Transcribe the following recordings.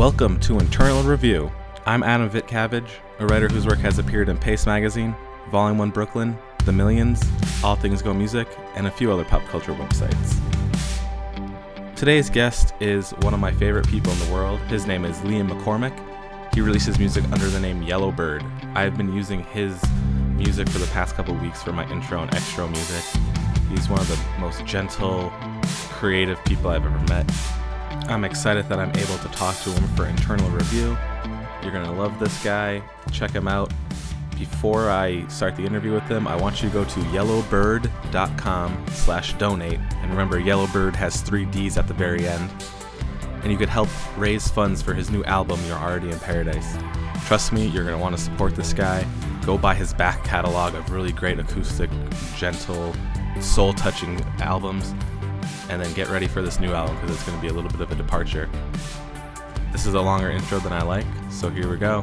Welcome to Internal Review. I'm Adam Vitcavage, a writer whose work has appeared in Paste Magazine, Volume 1 Brooklyn, The Millions, All Things Go Music, and a few other pop culture websites. Today's guest is one of my favorite people in the world. His name is Liam McCormack. He releases music under the name Yellowbird. I've been using his music for the past couple weeks for my intro and extra music. He's one of the most gentle, creative people I've ever met. I'm excited that I'm able to talk to him for internal review. You're going to love this guy. Check him out. Before I start the interview with him, I want you to go to yellowbird.com slash donate. And remember, Yellowbird has three Ds at the very end. And you could help raise funds for his new album, You're Already in Paradise. Trust me, you're going to want to support this guy. Go buy his back catalog of really great acoustic, gentle, soul touching albums. And then get ready for this new album because it's going to be a little bit of a departure. This is a longer intro than I like, so here we go.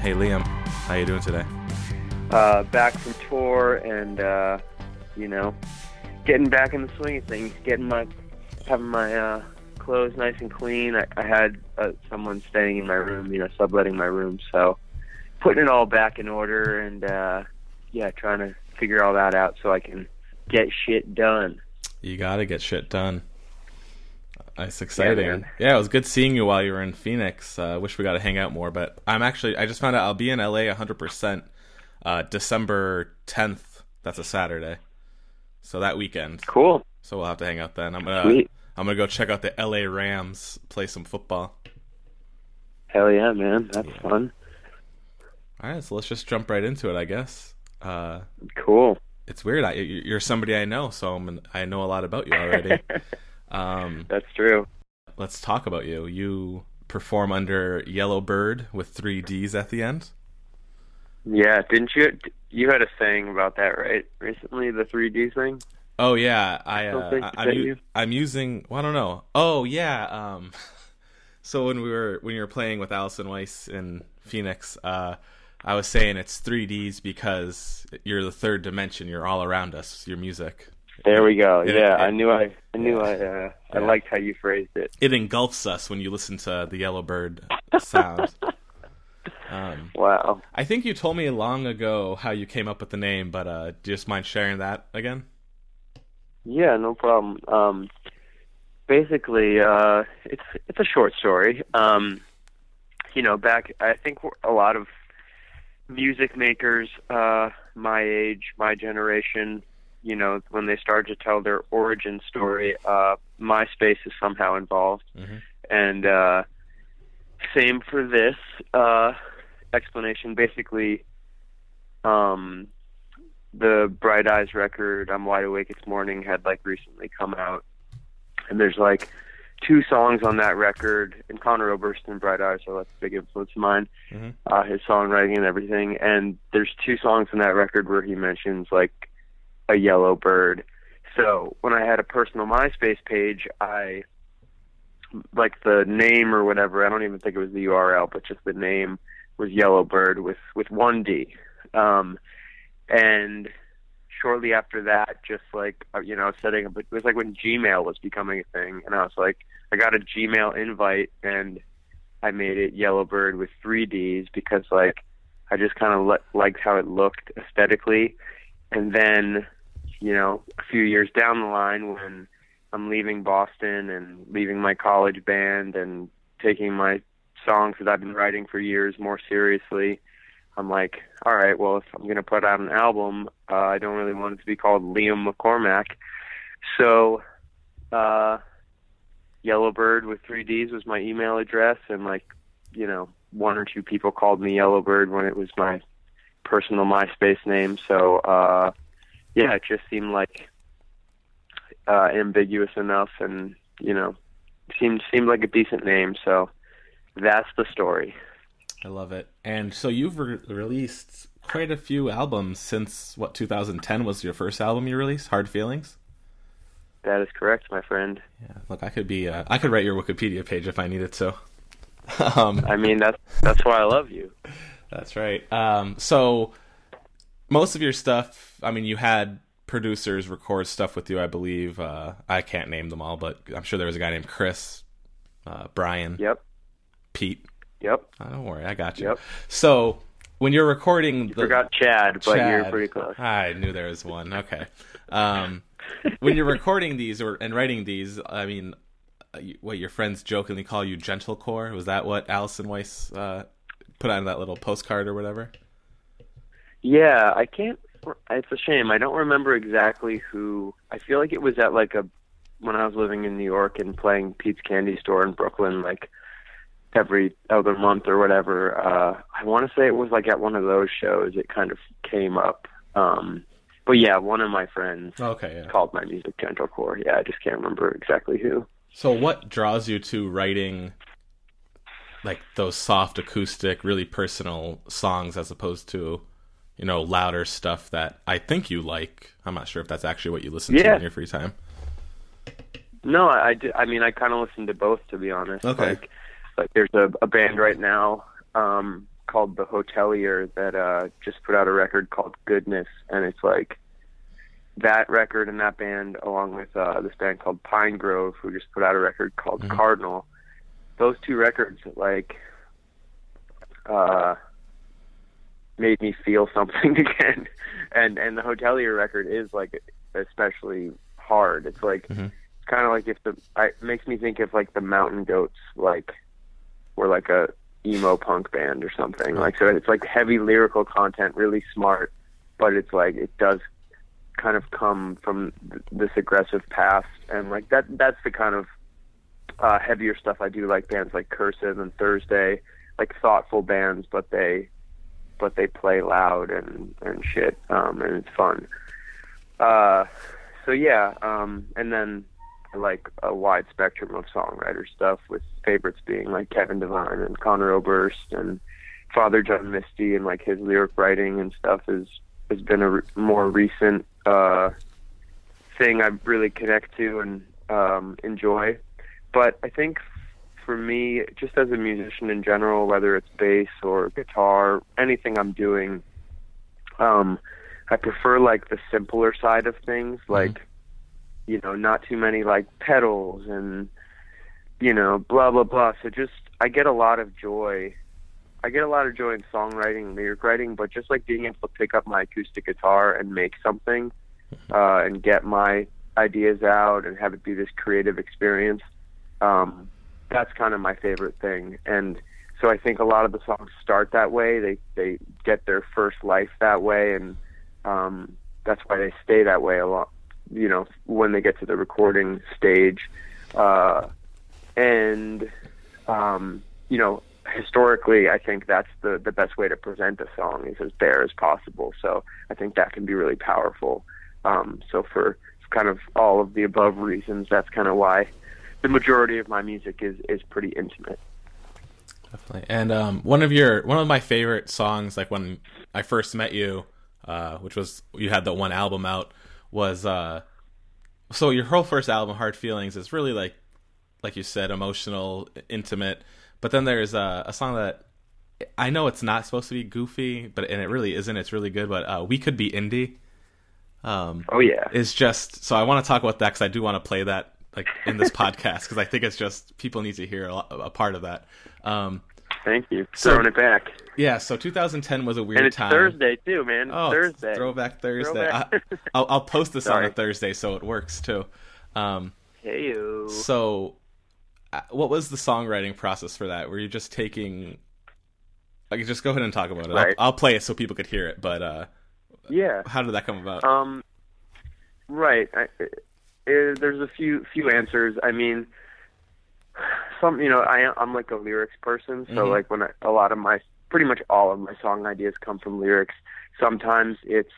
Hey Liam, how you doing today? Uh, back from tour and uh, you know, getting back in the swing of things, getting my having my uh, clothes nice and clean. I, I had uh, someone staying in my room, you know, subletting my room, so putting it all back in order and uh, yeah, trying to figure all that out so I can get shit done. You gotta get shit done. It's exciting. Yeah, Yeah, it was good seeing you while you were in Phoenix. Uh, wish we got to hang out more, but I'm actually I just found out I'll be in LA 100% uh, December 10th. That's a Saturday. So that weekend. Cool. So we'll have to hang out then. I'm gonna Sweet. I'm gonna go check out the LA Rams play some football. Hell yeah, man. That's Yeah. fun. All right, so let's just jump right into it, I guess. Uh, Cool. It's weird. I, you- you're somebody I know, so I'm, I know a lot about you already. um, That's true. let's talk about you. You perform under Yellow Bird with three D's at the end. Yeah, didn't you? You had a saying about that, right? Recently, the 3D thing. Oh yeah, I, uh, I to I'm, say u- you? I'm using. Well, I don't know. Oh yeah. Um, so when we were when you were playing with Allison Weiss in Phoenix, uh, I was saying it's three Ds because you're the third dimension. You're all around us. Your music. There we go. It- yeah, it- I knew I, I knew I, uh, I Yeah. liked how you phrased it. It engulfs us when you listen to the yellow bird sound. um, Wow. I think you told me long ago how you came up with the name, but uh, do you just mind sharing that again? Yeah, no problem. Um, basically, uh, it's it's a short story. Um, you know, back I think a lot of music makers uh, my age, my generation, you know, when they start to tell their origin story, uh, MySpace is somehow involved, Mhm. and uh, same for this uh, explanation. Basically, um, the Bright Eyes record, "I'm Wide Awake It's Morning," had like recently come out, and there's like two songs on that record. And Conor Oberst and Bright Eyes are like a big influence of mine. Mhm. Uh, his songwriting and everything. And there's two songs on that record where he mentions like a yellow bird. So when I had a personal MySpace page, I like the name or whatever. I don't even think it was the URL, but just the name was Yellow Bird with with one D. Um, and shortly after that, just like uh, you know, setting up. It was like when Gmail was becoming a thing, and I was like, I got a Gmail invite, and I made it Yellowbird with three Ds because like I just kind of li- liked how it looked aesthetically, and then you know, a few years down the line when I'm leaving Boston and leaving my college band and taking my songs that I've been writing for years more seriously. I'm like, all right, well, if I'm going to put out an album, uh, I don't really want it to be called Liam McCormack. So, uh, Yellowbird with three Ds was my email address, and like, you know, one or two people called me Yellowbird when it was my personal MySpace name. So, uh, yeah, it just seemed like uh, ambiguous enough, and you know, seemed seemed like a decent name. So that's the story. I love it. And so you've re- released quite a few albums since what 2010 was your first album you released, Hard Feelings. That is correct, my friend. Yeah, look, I could be uh, I could write your Wikipedia page if I needed to. um, I mean, that's that's why I love you. That's right. Um, so most of your stuff, I mean, you had producers record stuff with you, I believe. Uh, I can't name them all, but I'm sure there was a guy named Chris, uh, Brian. Yep. Pete. Yep. Oh, don't worry, I got you. Yep. So when you're recording, You the, forgot Chad, but you're Chad. pretty close. I knew there was one. Okay. Um, when you're recording these or and writing these, I mean, uh, what your friends jokingly call you gentlecore was that what Allison Weiss uh, put on that little postcard or whatever? Yeah, I can't. It's a shame. I don't remember exactly who. I feel like it was at like a when I was living in New York and playing Pete's Candy Store in Brooklyn, like every other month or whatever. Uh, I want to say it was like at one of those shows. It kind of came up. Um, but yeah, one of my friends Okay. Yeah. called my music gentlecore. Yeah, I just can't remember exactly who. So what draws you to writing like those soft acoustic, really personal songs as opposed to you know louder stuff that I think you like? I'm not sure if that's actually what you listen to in your free time. No, I, I, I mean, I kind of listen to both, to be honest. Okay. Like, like there's a, a band right now um, called The Hotelier that uh, just put out a record called Goodness, and it's like that record and that band, along with uh, this band called Pinegrove, who just put out a record called Mhm. Cardinal. Those two records, like, uh, made me feel something again. And and the Hotelier record is like especially hard. It's like Mhm. it's kind of like if the I, it makes me think if like the Mountain Goats like were like a emo punk band or something. Like so it's like heavy lyrical content, really smart, but it's like it does kind of come from th- this aggressive past and like that that's the kind of uh heavier stuff I do like bands like Cursive and Thursday, like thoughtful bands but they but they play loud and and shit um and it's fun. Uh so yeah, um and then like a wide spectrum of songwriter stuff with favorites being like Kevin Devine and Conor Oberst and Father John Misty and like his lyric writing and stuff is has been a re- more recent uh thing I really connect to and um enjoy. But I think for me, just as a musician in general, whether it's bass or guitar, anything I'm doing, um, I prefer like the simpler side of things, like you know, not too many like pedals and you know, blah blah blah. So just I get a lot of joy. I get a lot of joy in songwriting lyric writing, but just like being able to pick up my acoustic guitar and make something, uh, and get my ideas out and have it be this creative experience. Um, that's kind of my favorite thing. And so I think a lot of the songs start that way. They they get their first life that way, and um, that's why they stay that way a lot. You know, when they get to the recording stage, uh, and um, you know, historically, I think that's the the best way to present a song is as bare as possible. So I think that can be really powerful. Um, so for kind of all of the above reasons, that's kind of why the majority of my music is is pretty intimate. Definitely. And um, one of your one of my favorite songs, like when I first met you, uh, which was you had that one album out, was uh, so your whole first album, Hard Feelings, is really like like you said, emotional, intimate. But then there's a, a song that I know it's not supposed to be goofy, but and it really isn't. It's really good. But uh, we could be indie. Um, Oh yeah, is just so I want to talk about that because I do want to play that like in this podcast because I think it's just people need to hear a, lot, a part of that. Um, thank you. So- Throwing it back, yeah, so 2010 was a weird and it's time. Thursday too, man. Oh, Thursday. Throwback Thursday. Throwback. I, I'll, I'll post this on a Thursday so it works too. Um, Hey so, uh, what was the songwriting process for that? Were you just taking? I could just go ahead and talk about it. Right. I'll, I'll play it so people could hear it. But uh, Yeah. how did that come about? Um, right. I, uh, there's a few few answers. I mean, some you know I I'm like a lyrics person, so Mhm. like when I, a lot of my pretty much all of my song ideas come from lyrics. Sometimes it's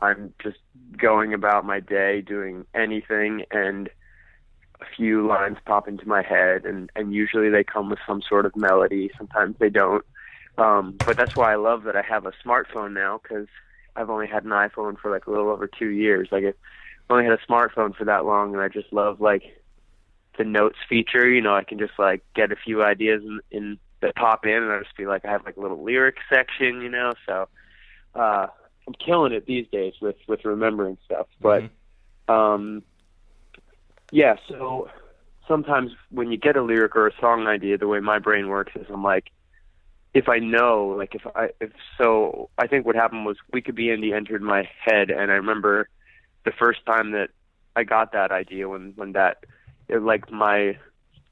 I'm just going about my day doing anything and a few lines pop into my head and and usually they come with some sort of melody sometimes they don't um but that's why I love that I have a smartphone now cuz I've only had an iPhone for like a little over 2 years like I've only had a smartphone for that long and I just love like the notes feature you know I can just like get a few ideas in, in that pop in and I just feel like I have like a little lyric section you know so uh I'm killing it these days with with remembering stuff but Mhm. um yeah so sometimes when you get a lyric or a song idea, the way my brain works is I'm like, if I know, like if I if so, I think what happened was we could be indie entered my head, and I remember the first time that I got that idea when when that it, like my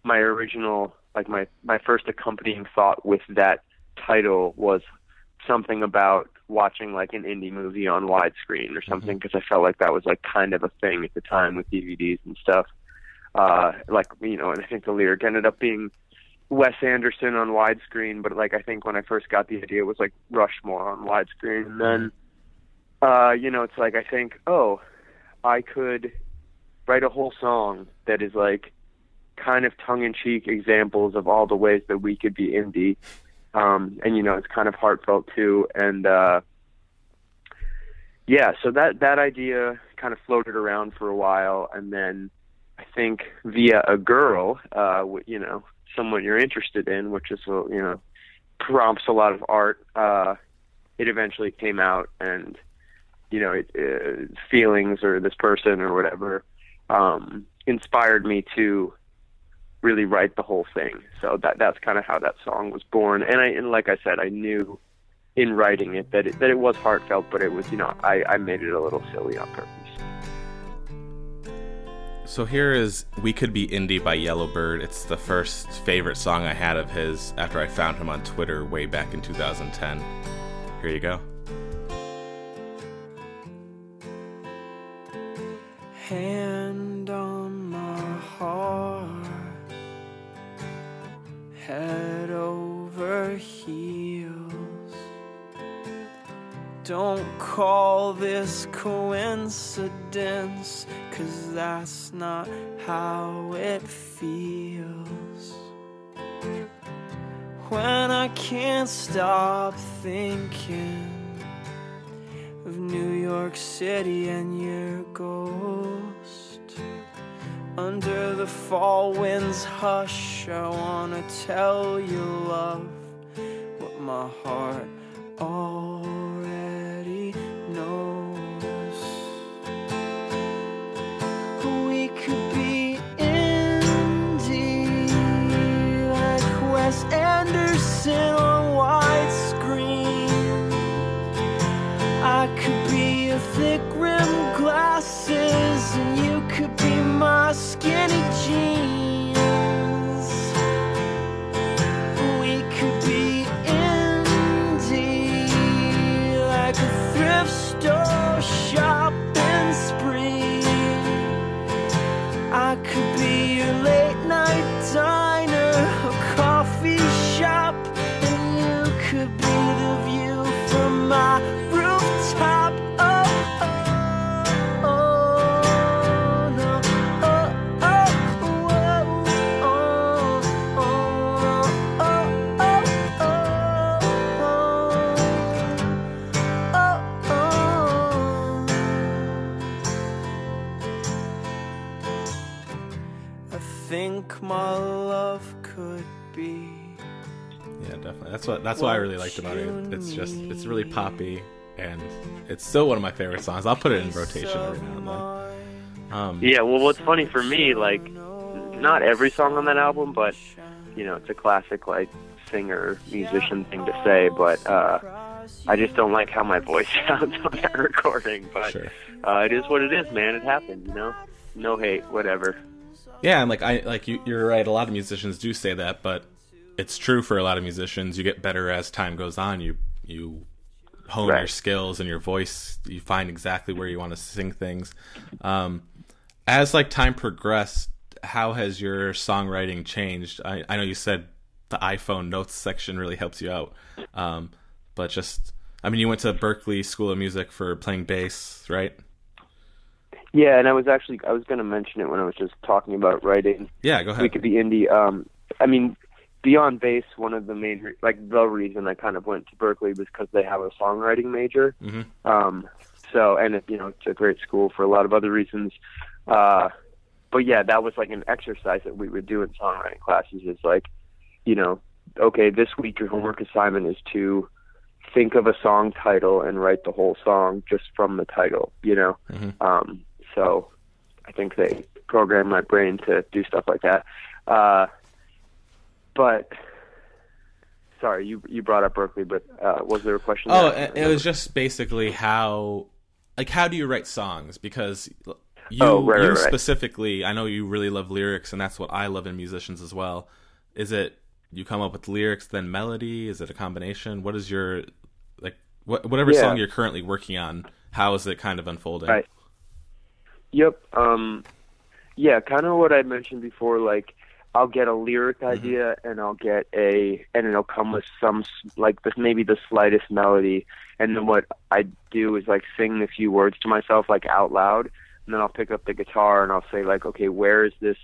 my original like my my first accompanying thought with that title was something about watching like an indie movie on widescreen or something because I felt like that was like kind of a thing at the time with DVDs and stuff. Uh, like you know, and I think the lyric ended up being Wes Anderson on widescreen, but like I think when I first got the idea, it was like Rushmore on widescreen. And then, uh, you know, it's like I think, oh, I could write a whole song that is like kind of tongue-in-cheek examples of all the ways that we could be indie, um, and you know, it's kind of heartfelt too. And uh, yeah, so that that idea kind of floated around for a while, and then I think via a girl, uh, you know, someone you're interested in, which is you know prompts a lot of art. Uh, it eventually came out, and you know, it, uh, feelings or this person or whatever um, inspired me to really write the whole thing. So that that's kind of how that song was born. And I and like I said, I knew in writing it that it, that it was heartfelt, but it was you know I I made it a little silly on purpose. So here is We Could Be Indie by Yellowbird. It's the first favorite song I had of his after I found him on Twitter way back in 2010. Here you go. Hand head over heels. Don't call this coincidence, cause that's not how it feels. When I can't stop thinking of New York City and your ghost. Under the fall wind's hush, I wanna tell you, love, what my heart already That's what that's what I really liked about it. It's just it's really poppy and it's still one of my favorite songs. I'll put it in rotation every now and then. Um, Yeah, well, what's funny for me, like, not every song on that album, but you know, it's a classic like singer musician thing to say, but uh, I just don't like how my voice sounds on that recording. But Sure. uh, it is what it is, man. It happened, you know. No hate, whatever. Yeah, and like I like you, you're right. A lot of musicians do say that, but it's true for a lot of musicians. You get better as time goes on. You you hone your skills and your voice. You find exactly where you want to sing things. Um, as like time progressed, how has your songwriting changed? I, I know you said the iPhone notes section really helps you out, um, but just I mean, you went to Berklee School of Music for playing bass, right? Yeah, and I was actually I was going to mention it when I was just talking about writing. Yeah, go ahead. we could be indie. Um, I mean, beyond bass, one of the main, like the reason I kind of went to Berklee was because they have a songwriting major. Mhm. Um, so, and it, you know, it's a great school for a lot of other reasons. Uh, but yeah, that was like an exercise that we would do in songwriting classes. Is like, you know, okay, this week your homework assignment is to think of a song title and write the whole song just from the title. You know. Mhm. Um, so I think they program my brain to do stuff like that. Uh, but sorry, you you brought up Berklee, but uh, was there a question? Oh, there? it was just basically how, like, how do you write songs? Because you, Oh, right, you right, right. specifically, I know you really love lyrics, and that's what I love in musicians as well. Is it you come up with lyrics then melody? Is it a combination? What is your like wh- whatever Yeah. song you're currently working on? How is it kind of unfolding? Right. Yep. Um, yeah, kind of what I mentioned before. Like, I'll get a lyric mm-hmm. idea, and I'll get a, and it'll come with some like this maybe the slightest melody, and then what I do is like sing a few words to myself like out loud, and then I'll pick up the guitar and I'll say like, okay, where is this?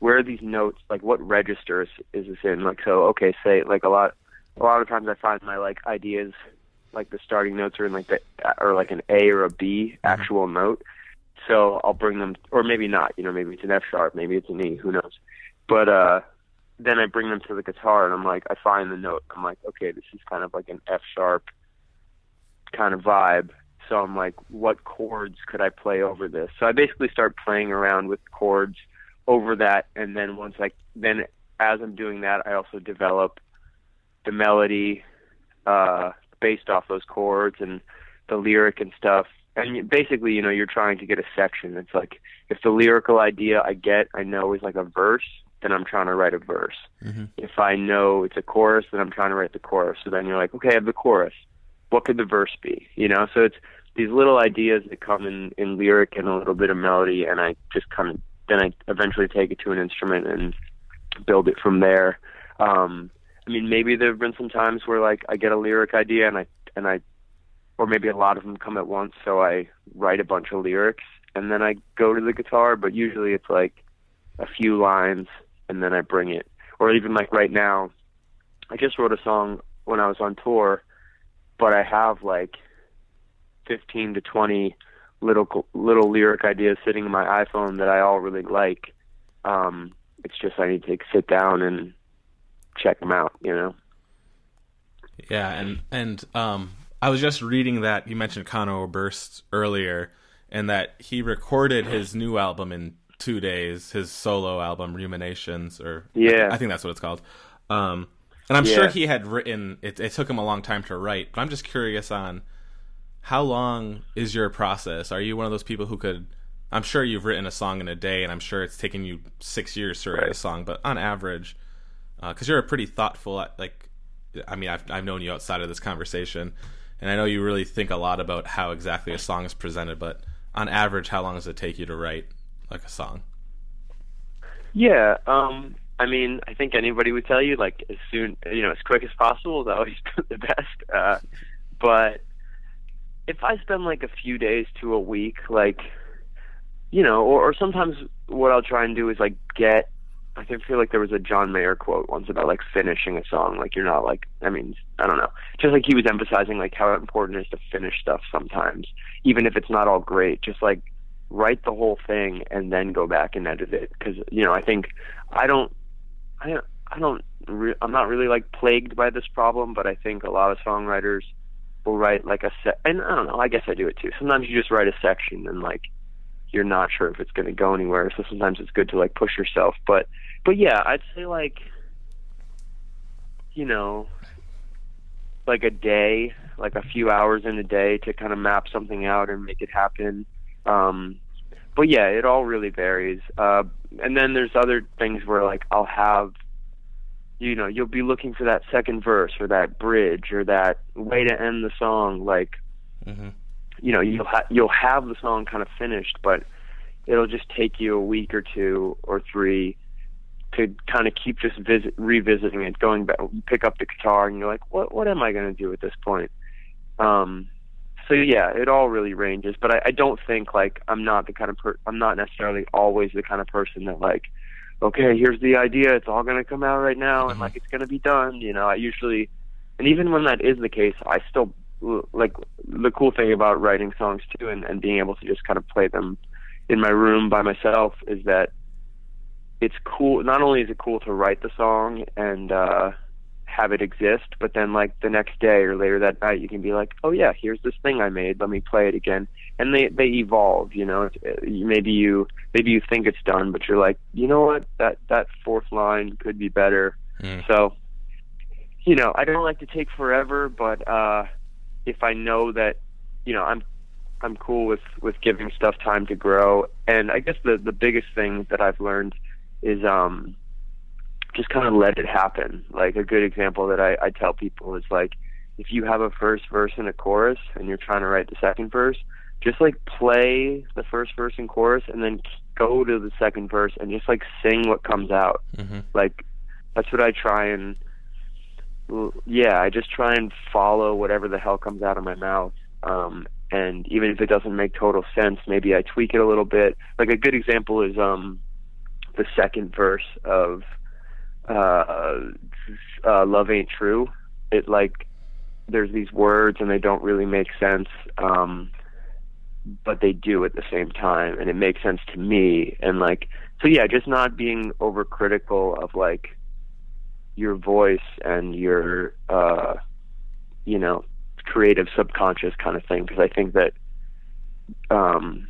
Where are these notes? Like, what registers is this in? Like, so okay, say like a lot. A lot of times I find my like ideas, like the starting notes are in like the or like an A or a B mm-hmm. actual note. So I'll bring them, or maybe not. You know, maybe it's an F sharp, maybe it's an E. Who knows? But uh, then I bring them to the guitar, and I'm like, I find the note. I'm like, okay, this is kind of like an F sharp kind of vibe. So I'm like, what chords could I play over this? So I basically start playing around with chords over that, and then once I then as I'm doing that, I also develop the melody uh, based off those chords and the lyric and stuff. And basically, you know, you're trying to get a section. It's like if the lyrical idea I get, I know is like a verse, then I'm trying to write a verse. Mhm. If I know it's a chorus, then I'm trying to write the chorus. So then you're like, okay, I have the chorus. What could the verse be? You know, so it's these little ideas that come in in lyric and a little bit of melody, and I just kind of then I eventually take it to an instrument and build it from there. Um, I mean, maybe there have been some times where like I get a lyric idea and I and I, or maybe a lot of them come at once, so I write a bunch of lyrics and then I go to the guitar. But usually it's like a few lines and then I bring it. Or even like right now, I just wrote a song when I was on tour, but I have like fifteen to twenty little little lyric ideas sitting in my iPhone that I all really like. Um, it's just I need to sit down and check them out, you know. Yeah, and and um, I was just reading that you mentioned Conor Oberst earlier, and that he recorded his new album in two days, his solo album Ruminations, or Yeah. I think that's what it's called. Um, and I'm sure he had written. It, it took him a long time to write, but I'm just curious on how long is your process? Are you one of those people who could? I'm sure you've written a song in a day, and I'm sure it's taken you six years to write a song. But on average, because you're a pretty thoughtful, like, I mean, I've I've known you outside of this conversation, and I know you really think a lot about how exactly a song is presented. But on average, how long does it take you to write like a song? Yeah, um, I mean, I think anybody would tell you like as soon, you know, as quick as possible is always the best. Uh, but if I spend like a few days to a week, like, you know, or, or sometimes what I'll try and do is like get. I think feel like there was a John Mayer quote once about like finishing a song. Like you're not like I mean I don't know. Just like he was emphasizing like how important it is to finish stuff sometimes, even if it's not all great. Just like write the whole thing and then go back and edit it because you know I think I don't I don't I don't re- I'm not really like plagued by this problem, but I think a lot of songwriters will write like a set and I don't know I guess I do it too. Sometimes you just write a section and like you're not sure if it's going to go anywhere, so sometimes it's good to like push yourself. But but yeah, I'd say like you know like a day, like a few hours in a day to kind of map something out and make it happen. Um, but yeah, it all really varies. Uh, and then there's other things where like I'll have, you know, you'll be looking for that second verse or that bridge or that way to end the song. Like, Mm-hmm. you know, you'll ha- you'll have the song kind of finished, but it'll just take you a week or two or three to kind of keep just visit revisiting it, going back, pick up the guitar, and you're like, what what am I going to do at this point? Um, so yeah, it all really ranges, but I, I don't think like I'm not the kind of per- I'm not necessarily always the kind of person that like, okay, here's the idea, it's all going to come out right now, and like it's going to be done. You know, I usually, and even when that is the case, I still like the cool thing about writing songs too, and, and being able to just kind of play them in my room by myself is that it's cool. Not only is it cool to write the song and uh, have it exist, but then like the next day or later that night, you can be like, oh yeah, here's this thing I made. Let me play it again. And they they evolve. You know, maybe you maybe you think it's done, but you're like, you know what, that that fourth line could be better. Mm. So, you know, I don't like to take forever, but uh, if I know that, you know, I'm I'm cool with with giving stuff time to grow. And I guess the the biggest thing that I've learned is um just kind of let it happen. Like a good example that I, I tell people is like if you have a first verse and a chorus and you're trying to write the second verse, just like play the first verse and chorus and then go to the second verse and just like sing what comes out. hmm Like that's what I try and yeah, I just try and follow whatever the hell comes out of my mouth. Um and even if it doesn't make total sense, maybe I tweak it a little bit. Like a good example is um the second verse of uh, uh Love Ain't True. It like there's these words and they don't really make sense. Um but they do at the same time and it makes sense to me and like so yeah just not being overcritical of like your voice and your uh you know creative subconscious kind of thing because i think that um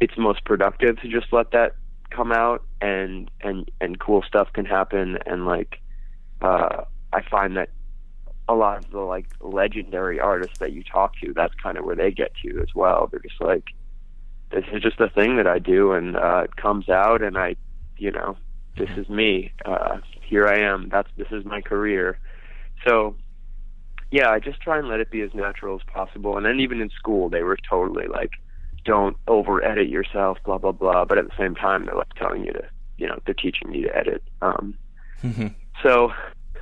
it's most productive to just let that come out and and and cool stuff can happen and like uh i find that a lot of the like legendary artists that you talk to, that's kind of where they get to as well. They're just like, this is just a thing that I do, and uh, it comes out, and I, you know, this is me. Uh, here I am. That's this is my career. So, yeah, I just try and let it be as natural as possible. And then even in school, they were totally like, don't over edit yourself, blah blah blah. But at the same time, they're like telling you to, you know, they're teaching you to edit. Um, so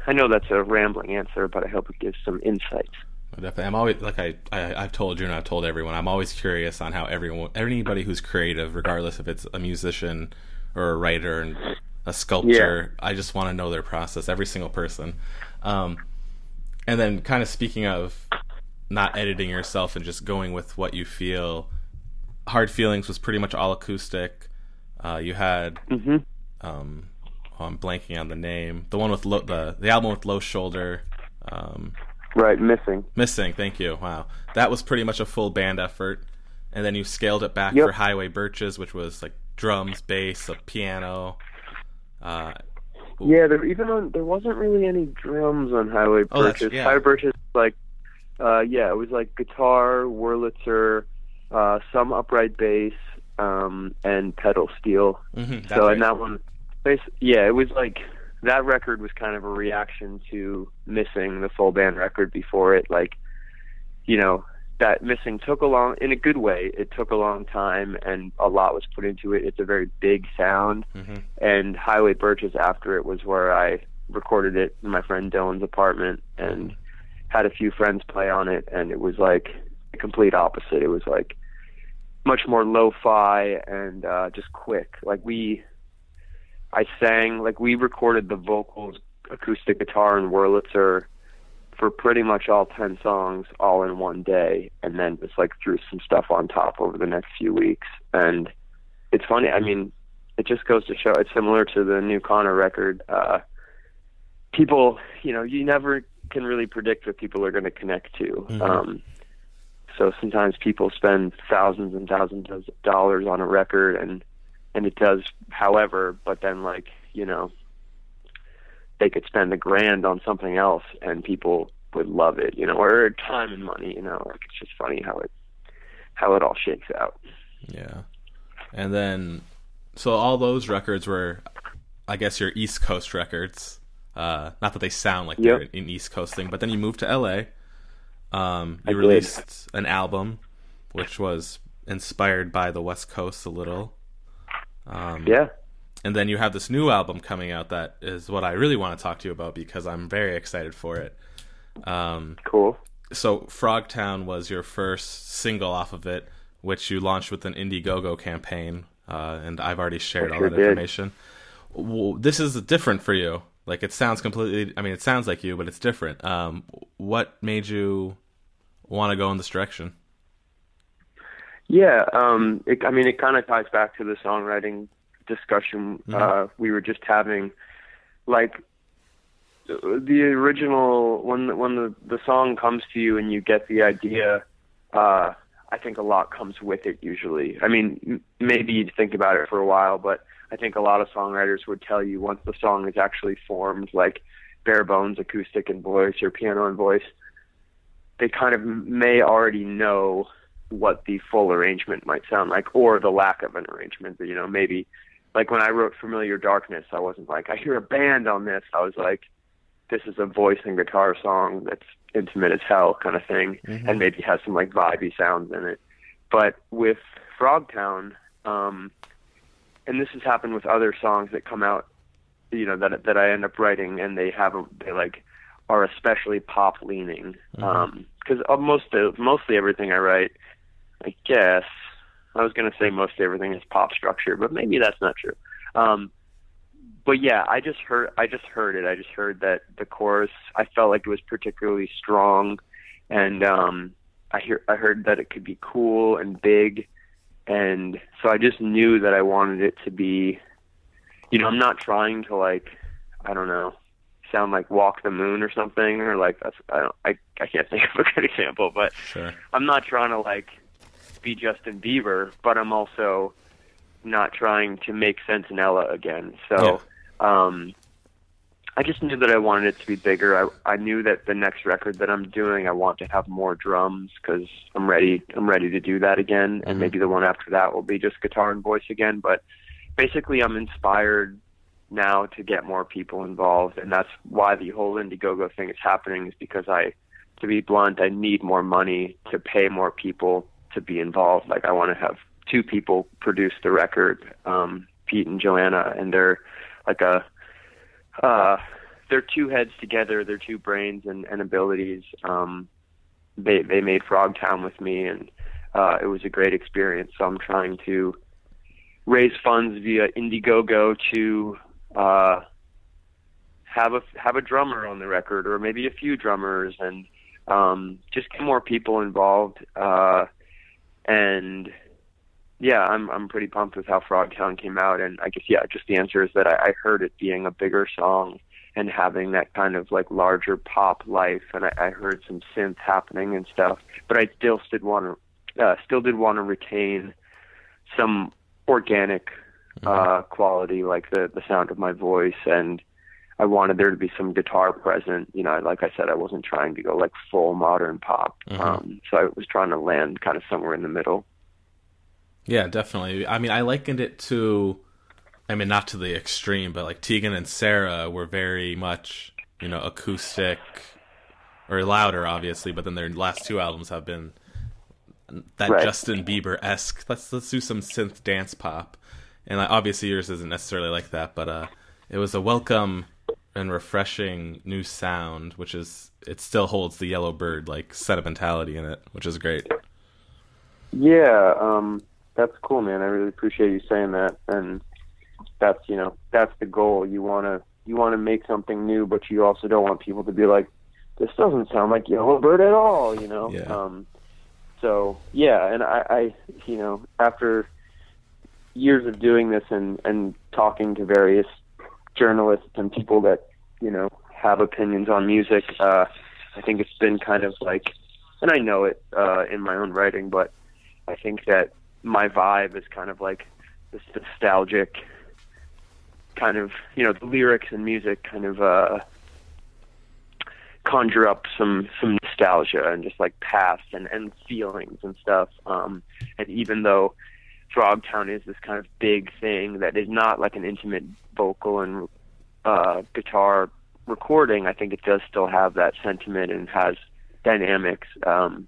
I know that's a rambling answer, but I hope it gives some insight. Definitely, I'm always like I, I I've told you and I've told everyone. I'm always curious on how everyone, anybody who's creative, regardless if it's a musician or a writer and a sculptor, I just want to know their process. Every single person. Um, and then, kind of speaking of not editing yourself and just going with what you feel. Hard Feelings was pretty much all acoustic. Uh, you had hmm um, oh, I'm blanking on the name. The one with low, the the album with Low Shoulder. Um, Right, missing. Missing, thank you. Wow. That was pretty much a full band effort. And then you scaled it back Yep. for Highway Birches, which was like drums, bass, a piano. Uh, Yeah, there even on there wasn't really any drums on Highway Oh, Birches. yeah. Highway Birches like uh yeah, it was like guitar, Wurlitzer, uh some upright bass, um and pedal steel. mhm, that's so right. and that one yeah, it was like that record was kind of a reaction to missing the full band record before it like you know that missing took a long in a good way it took a long time and a lot was put into it it's a very big sound Mhm. and highway birches after it was where i recorded it in my friend dylan's apartment and had a few friends play on it and it was like the complete opposite it was like much more lo-fi and uh just quick like we I sang like we recorded the vocals, acoustic guitar, and Wurlitzer for pretty much all ten songs all in one day, and then just like threw some stuff on top over the next few weeks. And it's funny. I mean, it just goes to show. It's similar to the new Conor record. Uh, people, you know, you never can really predict what people are going to connect to. Mhm. Um, so sometimes people spend thousands and thousands of dollars on a record and and it does however but then like you know they could spend a grand on something else and people would love it you know or time and money you know like it's just funny how it how it all shakes out Yeah. And then, so all those records were, I guess, your East Coast records. Uh, not that they sound like they're Yep. an East Coast thing, but then you moved to LA. Um, you released an album, which was inspired by the West Coast a little. Um, yeah and then you have this new album coming out that is what I really want to talk to you about because I'm very excited for it. Um, cool so Frogtown was your first single off of it, which you launched with an Indiegogo campaign, uh, and I've already shared I all sure that did. information. W this is different for you. Like it sounds completely. I mean, it sounds like you, but it's different. Um, what made you want to go in this direction? Yeah, um, it, I mean, it kind of ties back to the songwriting discussion uh, we were just having. Like, the original when when the the song comes to you and you get the idea. Uh, I think a lot comes with it usually. I mean, m- maybe you'd think about it for a while, but I think a lot of songwriters would tell you once the song is actually formed, like bare bones acoustic and voice or piano and voice, they kind of may already know what the full arrangement might sound like or the lack of an arrangement. You know, maybe like when I wrote Familiar Darkness, I wasn't like, I hear a band on this. I was like, this is a voice and guitar song that's intimate as hell kind of thing Mhm. and maybe has some like vibey sounds in it. But with Frogtown, um, and this has happened with other songs that come out, you know, that that I end up writing, and they have a, they like are especially pop leaning. Mhm. Um 'cause because most of mostly everything I write, I guess I was gonna say most everything is pop structure, but maybe that's not true. Um, but yeah, I just heard I just heard it. I just heard that the chorus I felt like it was particularly strong and um I hear I heard that it could be cool and big and so I just knew that I wanted it to be you know, I'm not trying to like I don't know, sound like walk the moon or something or like that's I don't I I can't think of a good example, but Sure. I'm not trying to like be Justin Bieber, but I'm also not trying to make Sentinella again. So um I just knew that I wanted it to be bigger. I I knew that the next record that I'm doing, I want to have more drums because I'm ready. I'm ready to do that again, and Mhm. maybe the one after that will be just guitar and voice again. But basically, I'm inspired now to get more people involved, and that's why the whole Indiegogo thing is happening. Is because I, to be blunt, I need more money to pay more people to be involved. Like I want to have two people produce the record, um, Pete and Joanna, and they're like a uh they're two heads together they're two brains and, and abilities. Um they they made frogtown with me and uh it was a great experience. So i'm trying to raise funds via indiegogo to uh have a have a drummer on the record or maybe a few drummers and um just get more people involved uh and yeah, I'm I'm pretty pumped with how Frogtown came out, and I guess yeah, just the answer is that I, I heard it being a bigger song and having that kind of like larger pop life, and I, I heard some synth happening and stuff, but I still did want to uh, still did want to retain some organic uh, quality, like the the sound of my voice, and I wanted there to be some guitar present. You know, like I said, I wasn't trying to go like full modern pop, Mhm. um, so I was trying to land kind of somewhere in the middle. Yeah, definitely. I mean, I likened it to, I mean, not to the extreme, but like Tegan and Sara were very much, you know, acoustic or louder, obviously. But then their last two albums have been that Right. Justin Bieber esque. Let's let's do some synth dance pop, and like, obviously yours isn't necessarily like that, but uh, it was a welcome and refreshing new sound, which is it still holds the Yellow Bird like sentimentality in it, which is great. Yeah, um, that's cool, man. I really appreciate you saying that, and that's you know that's the goal. You want to you want to make something new, but you also don't want people to be like, this doesn't sound like Yellowbird at all. You know. Yeah. Um, so yeah, and I, I you know after years of doing this and and talking to various journalists and people that you know have opinions on music, uh, I think it's been kind of like, and I know it uh, in my own writing, but I think that my vibe is kind of like this nostalgic kind of you know the lyrics and music kind of uh conjure up some some nostalgia and just like past and and feelings and stuff. Um and even though Frogtown is this kind of big thing that is not like an intimate vocal and uh guitar recording I think it does still have that sentiment and has dynamics. Um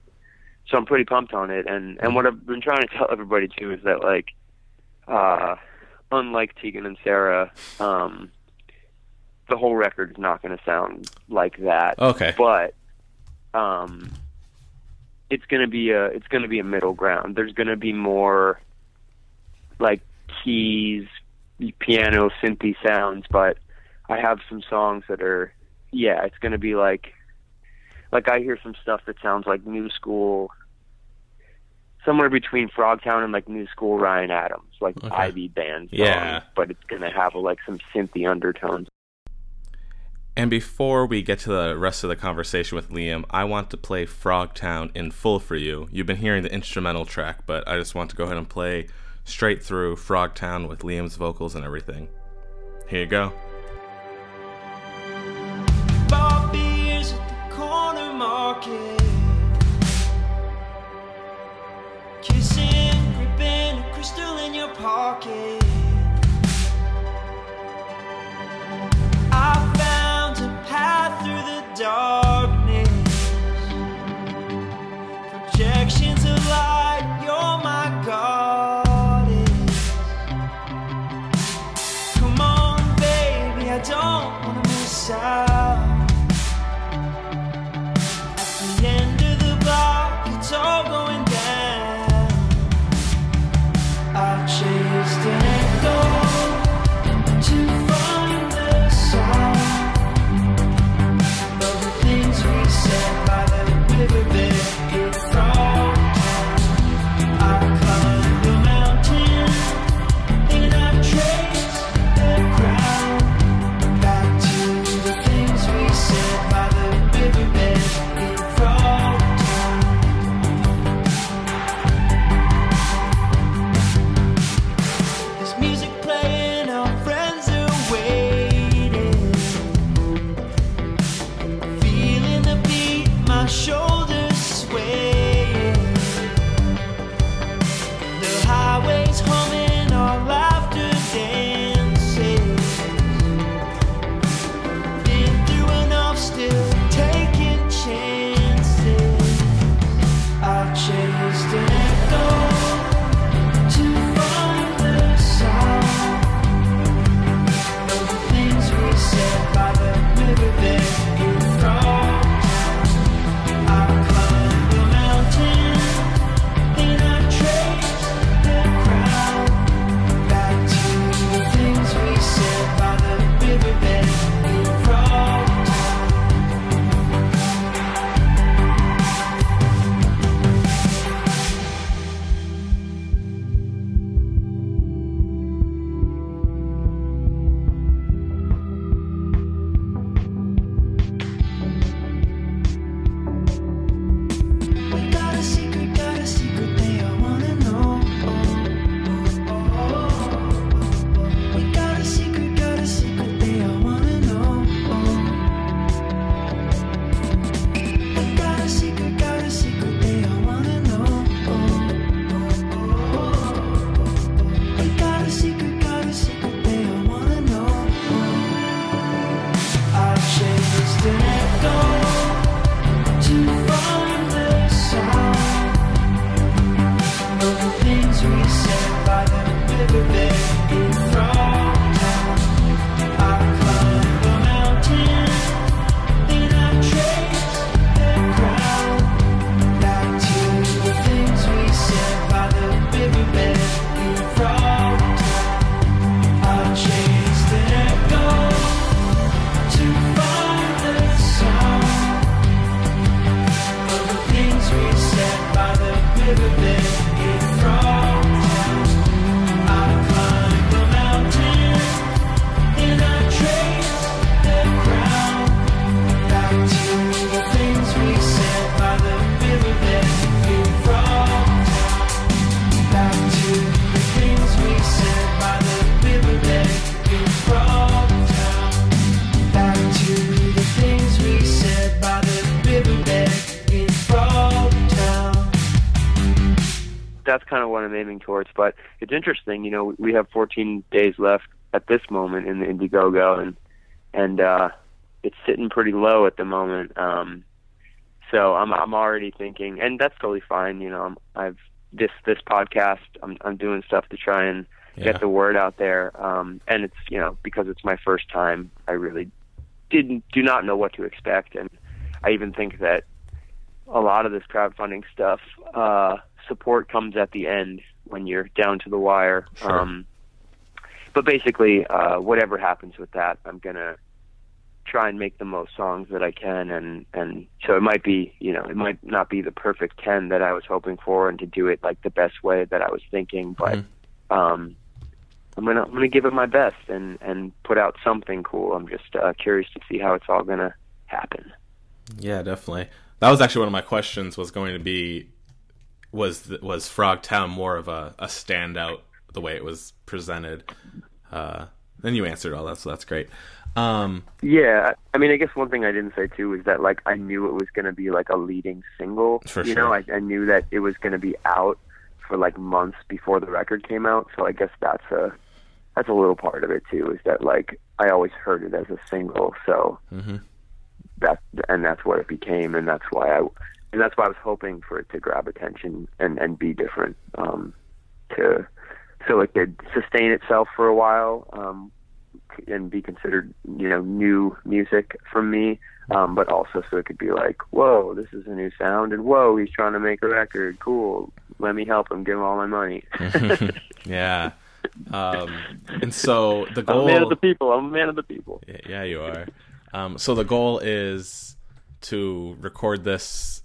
so I'm pretty pumped on it. And and what I've been trying to tell everybody too is that like, uh, unlike Tegan and Sara, um, the whole record is not going to sound like that. Okay. But um, it's going to be a it's going to be a middle ground. There's going to be more like keys, piano, synthy sounds, but I have some songs that are yeah, it's going to be like like I hear some stuff that sounds like new school, somewhere between Frogtown and like new school Ryan Adams, like Okay. Ivy band songs, Yeah. but it's gonna have like some synthy undertones. And before we get to the rest of the conversation with Liam, I want to play Frogtown in full for you. You've been hearing the instrumental track, but I just want to go ahead and play straight through Frogtown with Liam's vocals and everything. Here you go. I'm aiming towards. But it's interesting, you know, we have 14 days left at this moment in the Indiegogo, and and uh, it's sitting pretty low at the moment. Um, so I'm I'm already thinking, and that's totally fine. You know, I'm, I've this this podcast. I'm I'm doing stuff to try and Yeah. get the word out there. Um, and it's you know because it's my first time, I really didn't do not know what to expect, and I even think that a lot of this crowdfunding stuff uh, support comes at the end when you're down to the wire. Sure. Um, but basically, uh, whatever happens with that, I'm gonna try and make the most songs that I can, and and so it might be, you know, it might not be the perfect ten that I was hoping for, and to do it like the best way that I was thinking, but Mhm. um, I'm gonna I'm gonna give it my best and and put out something cool. I'm just uh, curious to see how it's all gonna happen. Yeah, definitely. That was actually one of my questions. Was going to be was was Frogtown more of a, a standout the way it was presented? Uh, then you answered all that, so that's great. Um, Yeah, I mean, I guess one thing I didn't say too is that like I knew it was going to be like a leading single. For you sure. know, I, I knew that it was going to be out for like months before the record came out. So I guess that's a that's a little part of it too. Is that like I always heard it as a single, so mhm. that and that's what it became, and that's why I and that's why I was hoping for it to grab attention and and be different. Um, to so it could sustain itself for a while. Um, and be considered, you know, new music from me, um, but also so it could be like, whoa, this is a new sound, and whoa, he's trying to make a record. Cool. Let me help him. Give him all my money. yeah. Um, and so the I'm goal. a man of the people. I'm a man of the people. Yeah, yeah, you are. Um, so the goal is to record this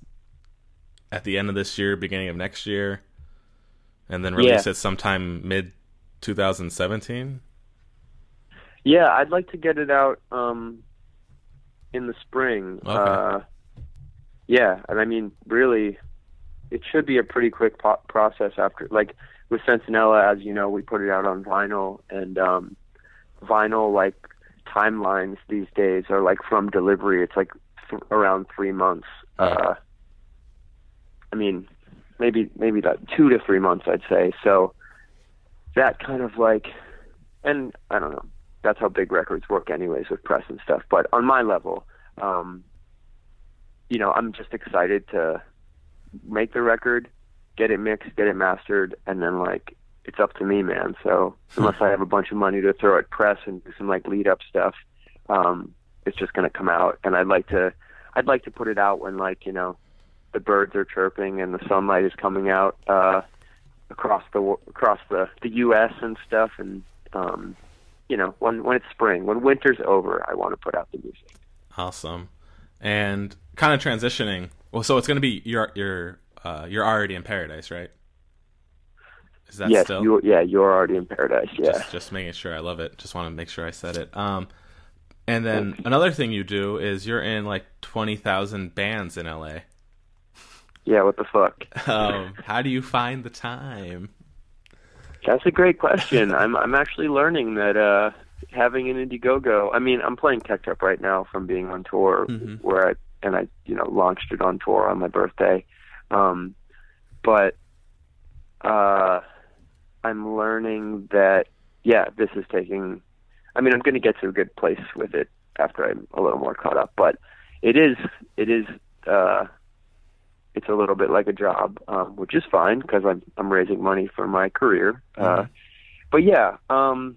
at the end of this year, beginning of next year, and then release Yeah. it sometime mid 2017. Yeah, I'd like to get it out um, in the spring. Okay. Uh, yeah, and I mean, really, it should be a pretty quick po- process after. Like with Sentinella, as you know, we put it out on vinyl, and um, vinyl like timelines these days are like from delivery. It's like th- around three months. Uh, I mean, maybe maybe that two to three months, I'd say. So that kind of like, and I don't know that's how big records work anyways with press and stuff. But on my level, um, you know, I'm just excited to make the record, get it mixed, get it mastered, and then like it's up to me, man. So unless I have a bunch of money to throw at press and do some like lead up stuff, um, it's just gonna come out. And I'd like to, I'd like to put it out when like you know, the birds are chirping and the sunlight is coming out uh, across the across the the U.S. and stuff, and um, you know, when when it's spring, when winter's over, I want to put out the music. Awesome. And kind of transitioning. Well, so it's going to be you're you're uh, you're already in paradise, right? Is that yes, still? you yeah, you're already in paradise. Yeah, Just, just making sure. I love it. Just want to make sure I said it. Um, and then another thing you do is you're in like twenty thousand bands in LA. Yeah. What the fuck? Um, how do you find the time? That's a great question. I'm I'm actually learning that uh, having an Indiegogo. I mean, I'm playing Tech Up right now from being on tour, Mhm. where I and I you know launched it on tour on my birthday. Um, but uh, I'm learning that yeah, this is taking. I mean, I'm going to get to a good place with it after I'm a little more caught up. But it is it is uh, it's a little bit like a job, um, which is fine because I'm I'm raising money for my career. Uh, Mhm. but yeah, um,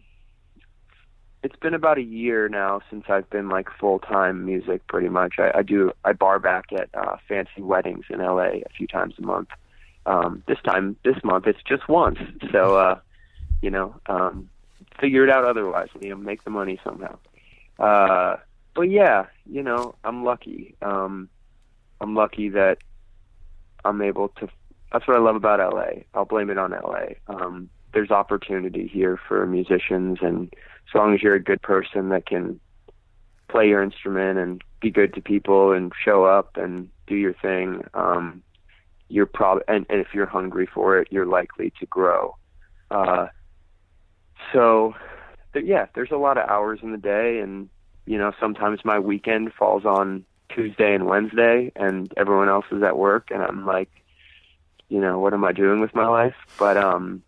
it's been about a year now since I've been like full time music. Pretty much, I, I do I bar back at uh, fancy weddings in LA a few times a month. Um, this time this month it's just once, so uh, you know, um, figure it out otherwise. You know, make the money somehow. Uh, but yeah, you know, I'm lucky. Um, I'm lucky that I'm able to. That's what I love about LA. I'll blame it on LA. Um, there's opportunity here for musicians, and as long as you're a good person that can play your instrument and be good to people and show up and do your thing, um, you're probably and, and if you're hungry for it, you're likely to grow. Uh, so, th- yeah, there's a lot of hours in the day, and you know sometimes my weekend falls on Tuesday and Wednesday, and everyone else is at work, and I'm like, you know, what am I doing with my life? But um,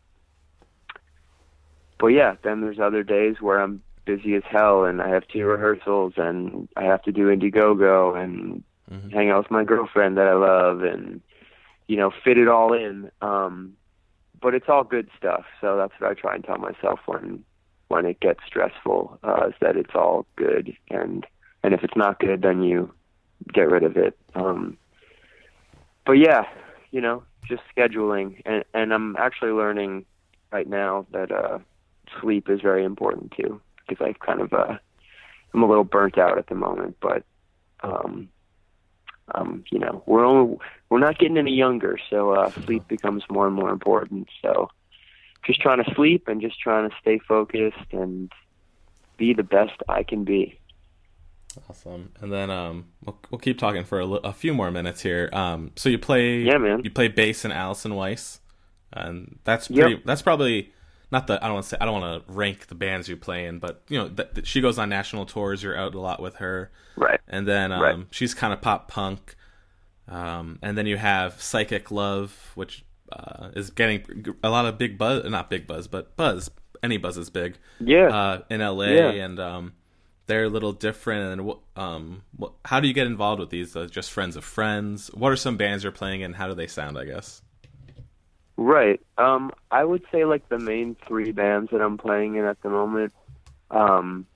but yeah, then there's other days where I'm busy as hell, and I have two rehearsals, and I have to do Indiegogo, and Mhm. hang out with my girlfriend that I love, and you know, fit it all in. Um, but it's all good stuff, so that's what I try and tell myself when when it gets stressful, uh, is that it's all good, and and if it's not good, then you get rid of it. Um, but yeah, you know, just scheduling, and and I'm actually learning right now that uh, sleep is very important too, because I kind of uh, I'm a little burnt out at the moment, but um, um, you know, we're only, we're not getting any younger, so uh, sleep becomes more and more important. So just trying to sleep and just trying to stay focused and be the best I can be. Awesome. And then um, we'll, we'll keep talking for a, a few more minutes here. Um, so you play, Yeah, man. You play bass in Allison Weiss, and that's Yep. pretty. That's probably not the. I don't want to say. I don't want to rank the bands you play in, but you know, th- th- she goes on national tours. You're out a lot with her, Right. and then um, Right. she's kind of pop punk. Um, and then you have Psychic Love, which uh, is getting a lot of big buzz. Not big buzz, but buzz. Any buzz is big Yeah. uh, in LA, Yeah. and um, they're a little different. And um, how do you get involved with these? Uh, just friends of friends. What are some bands you're playing, and how do they sound? I guess. Right. Um, I would say like the main three bands that I'm playing in at the moment um,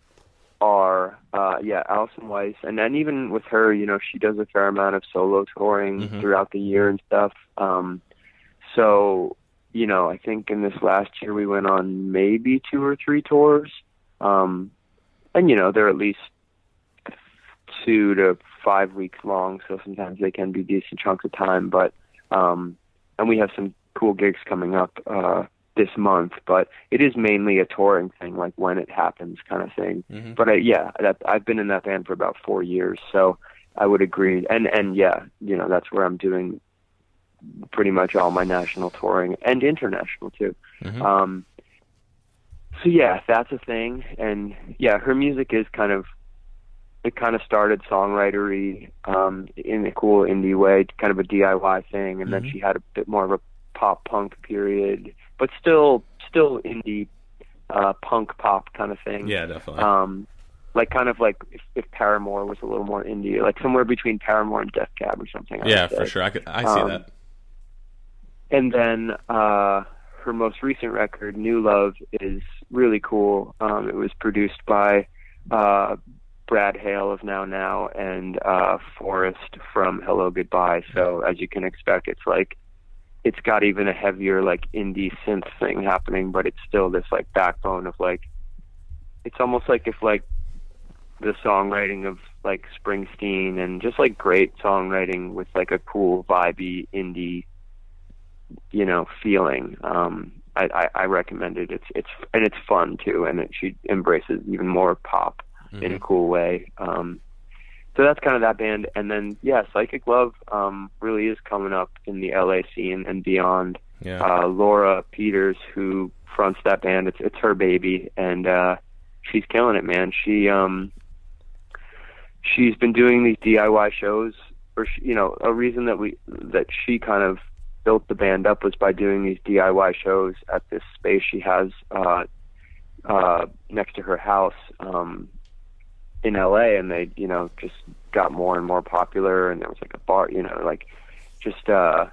are uh, yeah, Allison Weiss, and then even with her, you know, she does a fair amount of solo touring Mhm. throughout the year and stuff. Um, so you know, I think in this last year we went on maybe two or three tours, um, and you know they're at least two to five weeks long, so sometimes they can be decent chunks of time. But um, and we have some cool gigs coming up uh, this month, but it is mainly a touring thing, like when it happens, kind of thing. Mhm. But I, yeah, that I've been in that band for about four years, so I would agree. And and yeah, you know that's where I'm doing pretty much all my national touring and international too. Mhm. Um, so yeah, that's a thing, and yeah, her music is kind of it kind of started songwritery um, in a cool indie way, kind of a DIY thing, and then Mhm. she had a bit more of a pop punk period, but still still indie uh, punk pop kind of thing. Yeah, definitely. Um, like kind of like if, if Paramore was a little more indie, like somewhere between Paramore and Death Cab or something. I yeah, for sure. I could. I see Um, that. And then uh, her most recent record, New Love, is really cool. Um, it was produced by uh, Brad Hale of Now Now and uh, Forrest from Hellogoodbye. So as you can expect, it's like it's got even a heavier like indie synth thing happening, but it's still this like backbone of like it's almost like if like the songwriting of like Springsteen and just like great songwriting with like a cool vibey indie you know feeling um I, I i recommend it. It's it's and it's fun too and it she embraces even more pop in a cool way. Um so that's kind of that band. And then yeah psychic love um really is coming up in the la scene and beyond. Yeah. uh laura peters who fronts that band it's it's her baby and uh she's killing it man. She um she's been doing these DIY shows or she, you know a reason that we that she kind of built the band up was by doing these DIY shows at this space she has uh uh next to her house um in LA and they you know just got more and more popular and there was like a bar you know like just uh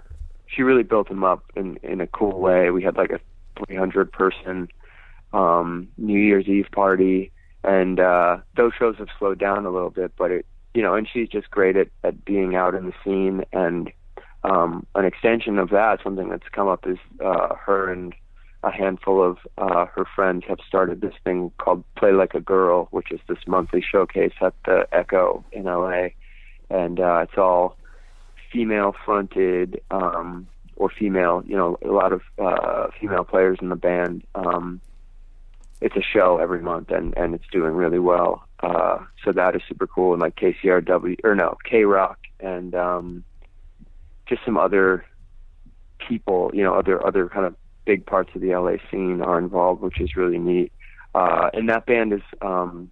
she really built them up in in a cool way. We had like a 300 person um New Year's Eve party and uh those shows have slowed down a little bit but it you know and she's just great at at being out in the scene and um an extension of that. Something that's come up is uh her and a handful of uh her friends have started this thing called play like a girl which is this monthly showcase at the echo in la and uh it's all female fronted um or female you know a lot of uh female players in the band. Um it's a show every month and and it's doing really well. Uh so that is super cool. And like kcrw or no KROQ and um just some other people you know other other kind of big parts of the la scene are involved which is really neat. Uh and that band is um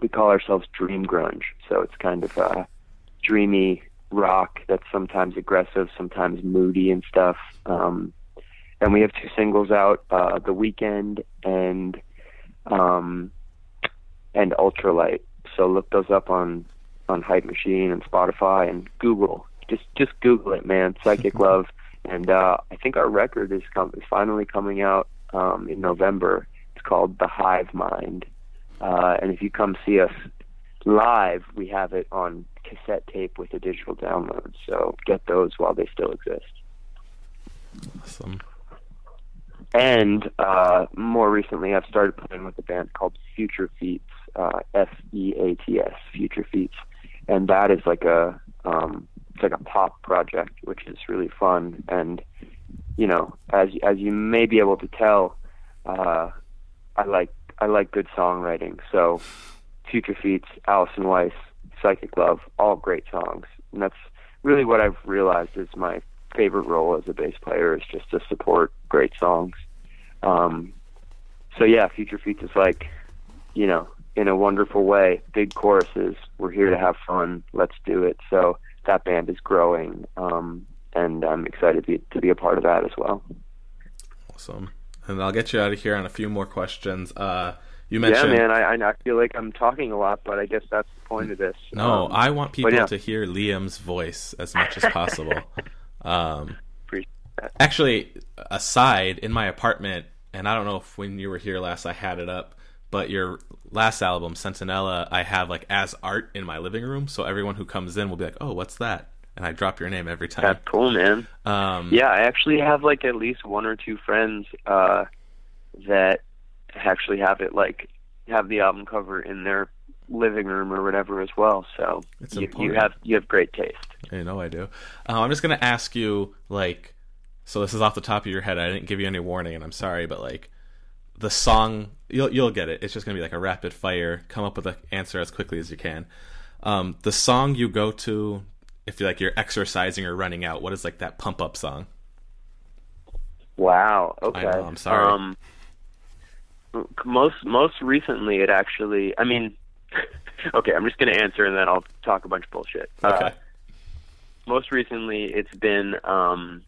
we call ourselves dream grunge. So it's kind of uh dreamy rock that's sometimes aggressive sometimes moody and stuff. Um and we have two singles out uh the weekend and um and ultralight. So look those up on on hype machine and spotify and google just just google it man. Psychic love. And uh i think our record is com- is finally coming out um in november. It's called the hive mind. Uh and if you come see us live we have it on cassette tape with a digital download. So get those while they still exist. Awesome. and uh, more recently, I've started playing with a band called Future Feats, uh, F E A T S, Future Feats, and that is like a um, it's like a pop project, which is really fun. And you know, as as you may be able to tell, uh, I like I like good songwriting. So, Future Feats, Allison Weiss, Psychic Love, all great songs, and that's really what I've realized is my favorite role as a bass player is just to support great songs. Um, so yeah, Future Feats is like, you know, in a wonderful way, big choruses. We're here to have fun. Let's do it. So that band is growing, um, and I'm excited to be, to be a part of that as well. Awesome. And I'll get you out of here on a few more questions. Uh, you mentioned, Yeah, man. I, I feel like I'm talking a lot, but I guess that's the point of this. No, Um, I want people yeah. to hear Liam's voice as much as possible. um, appreciate that. actually, aside in my apartment, and I don't know if when you were here last I had it up, but your last album, Sentinella, I have like as art in my living room, so everyone who comes in will be like, "Oh, what's that?" And I drop your name every time. That's cool, man. Um, Yeah, I actually have like at least one or two friends uh, that actually have it like have the album cover in their living room or whatever as well. So It's you, you have you have great taste. I know I do. Uh, I'm just gonna ask you, like, so this is off the top of your head. I didn't give you any warning, and I'm sorry, but like, the song, you'll you'll get it. It's just gonna be like a rapid fire. Come up with an answer as quickly as you can. Um, the song you go to if you're like you're exercising or running out. What is like that pump up song? Wow. Okay. know, I'm sorry. Um, most most recently, it actually. I mean, okay. I'm just gonna answer and then I'll talk a bunch of bullshit. Uh, Okay. most recently it's been um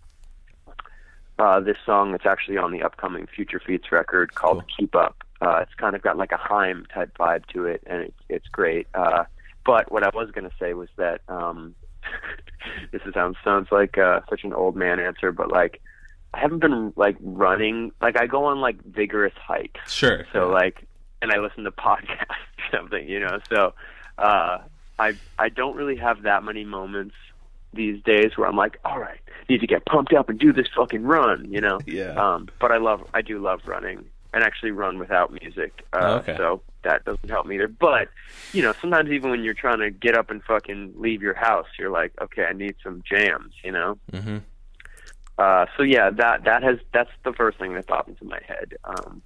uh this song that's actually on the upcoming Future Feats record called Cool. Keep Up. Uh it's kind of got like a Haim type vibe to it and it's it's great. Uh but what I was gonna say was that um this is, sounds sounds like uh such an old man answer, but like I haven't been like running like I go on like vigorous hikes. Sure. So like, and I listen to podcasts or something, you know. So uh, I I don't really have that many moments these days where I'm like, all right, need to get pumped up and do this fucking run, you know. Yeah. Um, but I love I do love running and actually run without music. Uh, Oh, okay. So that doesn't help me either. But you know, sometimes even when you're trying to get up and fucking leave your house, you're like, okay, I need some jams, you know. Mm-hmm. Uh, so yeah, that that has that's the first thing that popped into my head. Um,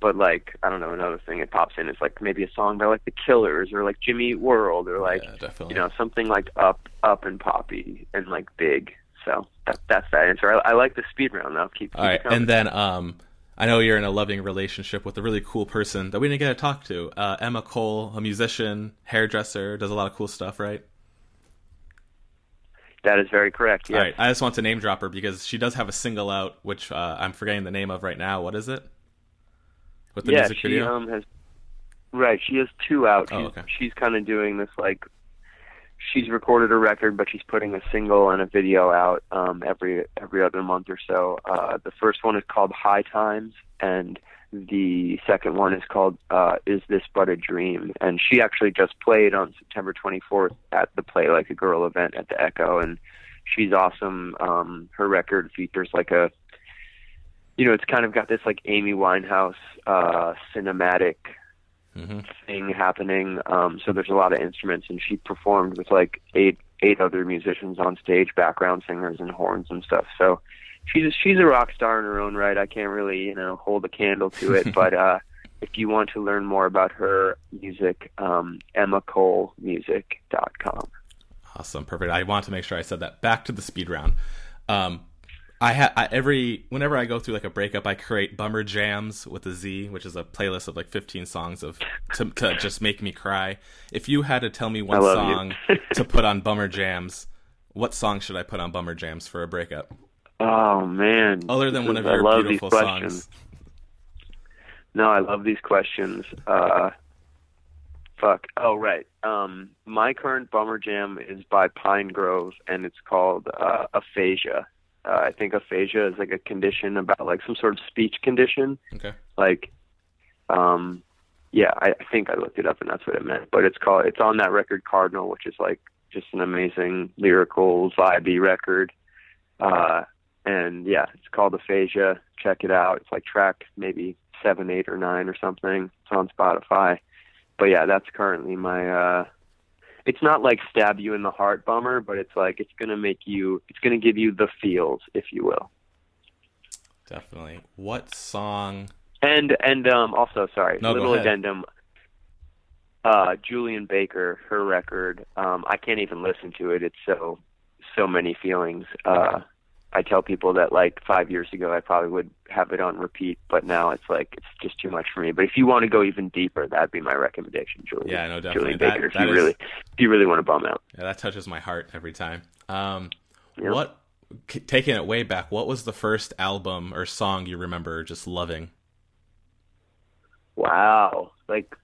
but like I don't know, another thing that pops in is like maybe a song by like the Killers or like Jimmy Eat World or like yeah, you know something like up up and poppy and like big. So that that's that answer. I, I like the speed round though. Keep, keep All it right, and then um, I know you're in a loving relationship with a really cool person that we didn't get to talk to. Uh, Emma Cole, a musician, hairdresser, does a lot of cool stuff, right? that is very correct. Yes. All right, I just want to name drop her because she does have a single out, which uh, I'm forgetting the name of right now. What is it? With the yeah, music she video. um has right. She has two out. She's, Oh, okay. she's kind of doing this like she's recorded a record, but she's putting a single and a video out um, every every other month or so. Uh, the first one is called High Times, and the second one is called uh, Is This But a Dream? And she actually just played on September 24th at the Play Like a Girl event at the Echo, and she's awesome. Um, her record features like a you know, it's kind of got this like Amy Winehouse uh, cinematic hmm thing happening. Um, so there's a lot of instruments, and she performed with like eight eight other musicians on stage, background singers and horns and stuff. So she's she's a rock star in her own right. I can't really you know hold a candle to it, but uh, if you want to learn more about her music, um, EmmaColeMusic.com. Awesome, perfect. I want to make sure I said that. Back to the speed round. Um, I have I, every whenever I go through like a breakup, I create bummer jams with a Z, which is a playlist of like 15 songs of to, to just make me cry. If you had to tell me one song to put on bummer jams, what song should I put on bummer jams for a breakup? Oh man! Other than This one is- of I your love beautiful songs. No, I love these questions. Uh, fuck. Oh, right. Um, my current bummer jam is by Pinegrove, and it's called uh, aphasia. Uh, I think aphasia is like a condition about like some sort of speech condition. Okay. Like, um, yeah, I, I think I looked it up, and that's what it meant. But it's called. It's on that record Cardinal, which is like just an amazing lyrical, vibey record. Uh, and yeah, it's called Aphasia. Check it out. It's like track maybe seven, eight, or nine or something. It's on Spotify. But yeah, that's currently my. uh It's not like stab you in the heart bummer, but it's like it's gonna make you. It's gonna give you the feels, if you will. Definitely. What song? And and um also sorry, No, little addendum. Uh, Julien Baker, her record. Um, I can't even listen to it. It's so so many feelings. Uh, I tell people that like five years ago I probably would have it on repeat, but now it's like it's just too much for me. But if you want to go even deeper, that'd be my recommendation, Julien. Yeah, no, definitely. Julien That- Baker. if you is- really if you really want to bum out. Yeah, that touches my heart every time. Um. What, taking it way back, what was the first album or song you remember just loving? Wow, like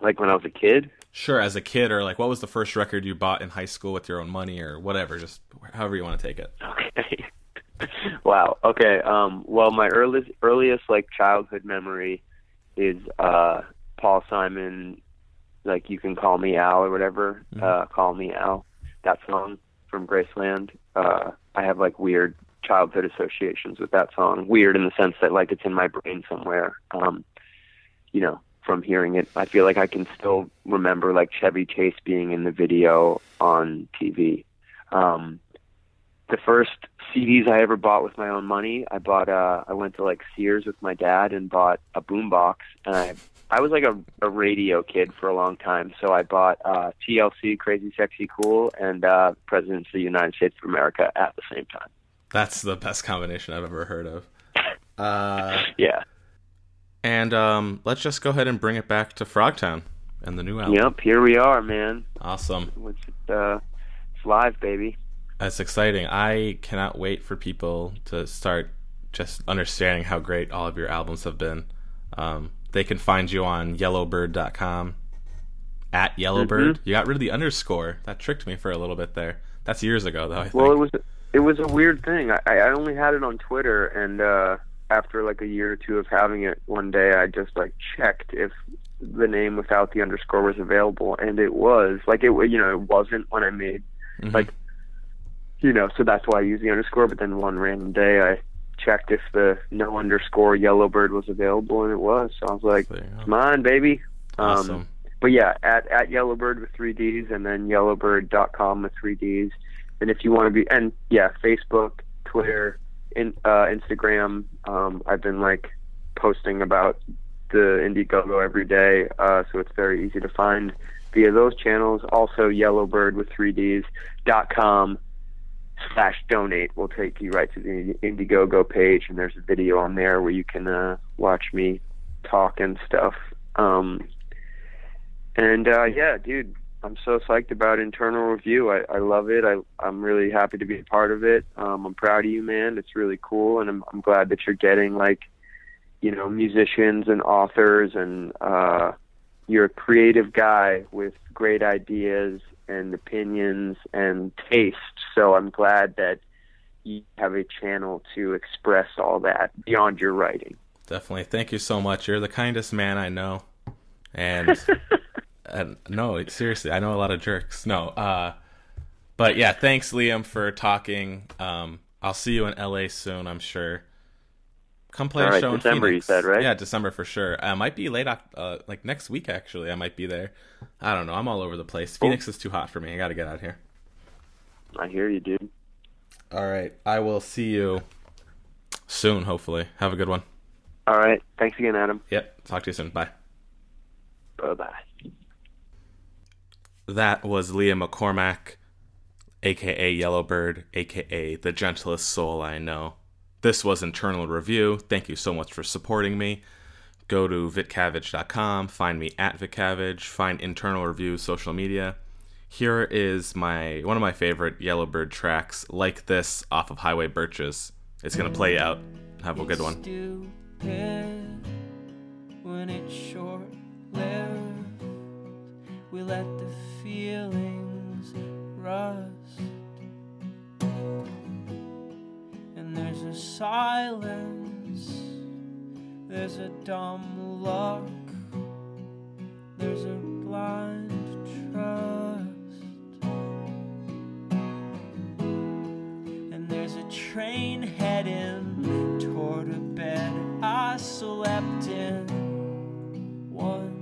like when I was a kid. Sure, as a kid, or like what was the first record you bought in high school with your own money, or whatever, just however you want to take it. Okay. wow. Okay. Um, well, my earliest earliest like childhood memory is uh, Paul Simon, like you can call me Al or whatever. Mhm. Uh, call me Al. That song from Graceland. Uh, I have like weird childhood associations with that song. Weird in the sense that like it's in my brain somewhere. Um, you know, from hearing it, I feel like I can still remember like Chevy Chase being in the video on TV. Um, the first CDs I ever bought with my own money, I bought. Uh, I went to like Sears with my dad and bought a boombox, and I I was like a, a radio kid for a long time, so I bought uh, TLC, Crazy Sexy Cool, and uh, Presidents of the United States of America at the same time. That's the best combination I've ever heard of. Uh, Yeah. and um, let's just go ahead and bring it back to Frogtown and the new album. Yep. Here we are, man. Awesome. It's uh, it's live, baby. That's exciting. I cannot wait for people to start just understanding how great all of your albums have been. Um, they can find you on yellowbirddd.com at yellowbird. Mm-hmm. You got rid of the underscore. That tricked me for a little bit there. That's years ago, though. I think. Well, it was it was a weird thing. I, I only had it on Twitter, and uh, after like a year or two of having it, one day I just like checked if the name without the underscore was available, and it was. Like it, you know, it wasn't when I made Mhm. like, you know, so that's why I use the underscore. But then one random day I checked if the no underscore Yellowbird was available, and it was. So I was like, "Come on, baby!" awesome. Um, but yeah, at at Yellowbird with three D's, and then Yellowbird.com with three D's. And if you want to be, and yeah, Facebook, Twitter, in uh, Instagram. Um, I've been like posting about the Indiegogo every day, uh, so it's very easy to find via those channels. Also, Yellowbird with three D's dot com slash donate will take you right to the Indiegogo page, and there's a video on there where you can uh, watch me talk and stuff. Um, and uh, yeah, dude, I'm so psyched about internal review. I, I love it. I, I'm really happy to be a part of it. Um, I'm proud of you, man. It's really cool, and I'm, I'm glad that you're getting like, you know, musicians and authors, and uh, you're a creative guy with great ideas and opinions and taste. So I'm glad that you have a channel to express all that beyond your writing. Definitely. Thank you so much. You're the kindest man I know. And, and no, it- seriously, I know a lot of jerks. No. Uh, but yeah, thanks, Liam, for talking. Um, I'll see you in LA soon, I'm sure. Come play All a right, show in December, you Phoenix. said, right? Yeah, December for sure. I might be late, uh, like next week actually. I might be there. I don't know. I'm all over the place. Phoenix is too hot for me. I got to get out of here. I hear you, dude. All right. I will see you soon, hopefully. Have a good one. All right. Thanks again, Adam. Yep. Talk to you soon. Bye. Bye bye. That was Liam McCormack, aka Yellowbirddd, aka the gentlest soul I know. This was Internal Review. Thank you so much for supporting me. Go to vitcavage.com, find me at vitcavage, find Internal Review social media. Here is my one of my favorite Yellowbirddd tracks, like this, off of Highway Birches. It's gonna play out. Have a good one. We let the feelings. And there's a silence, there's a dumb look, there's a blind trust. And there's a train heading toward a bed I slept in once.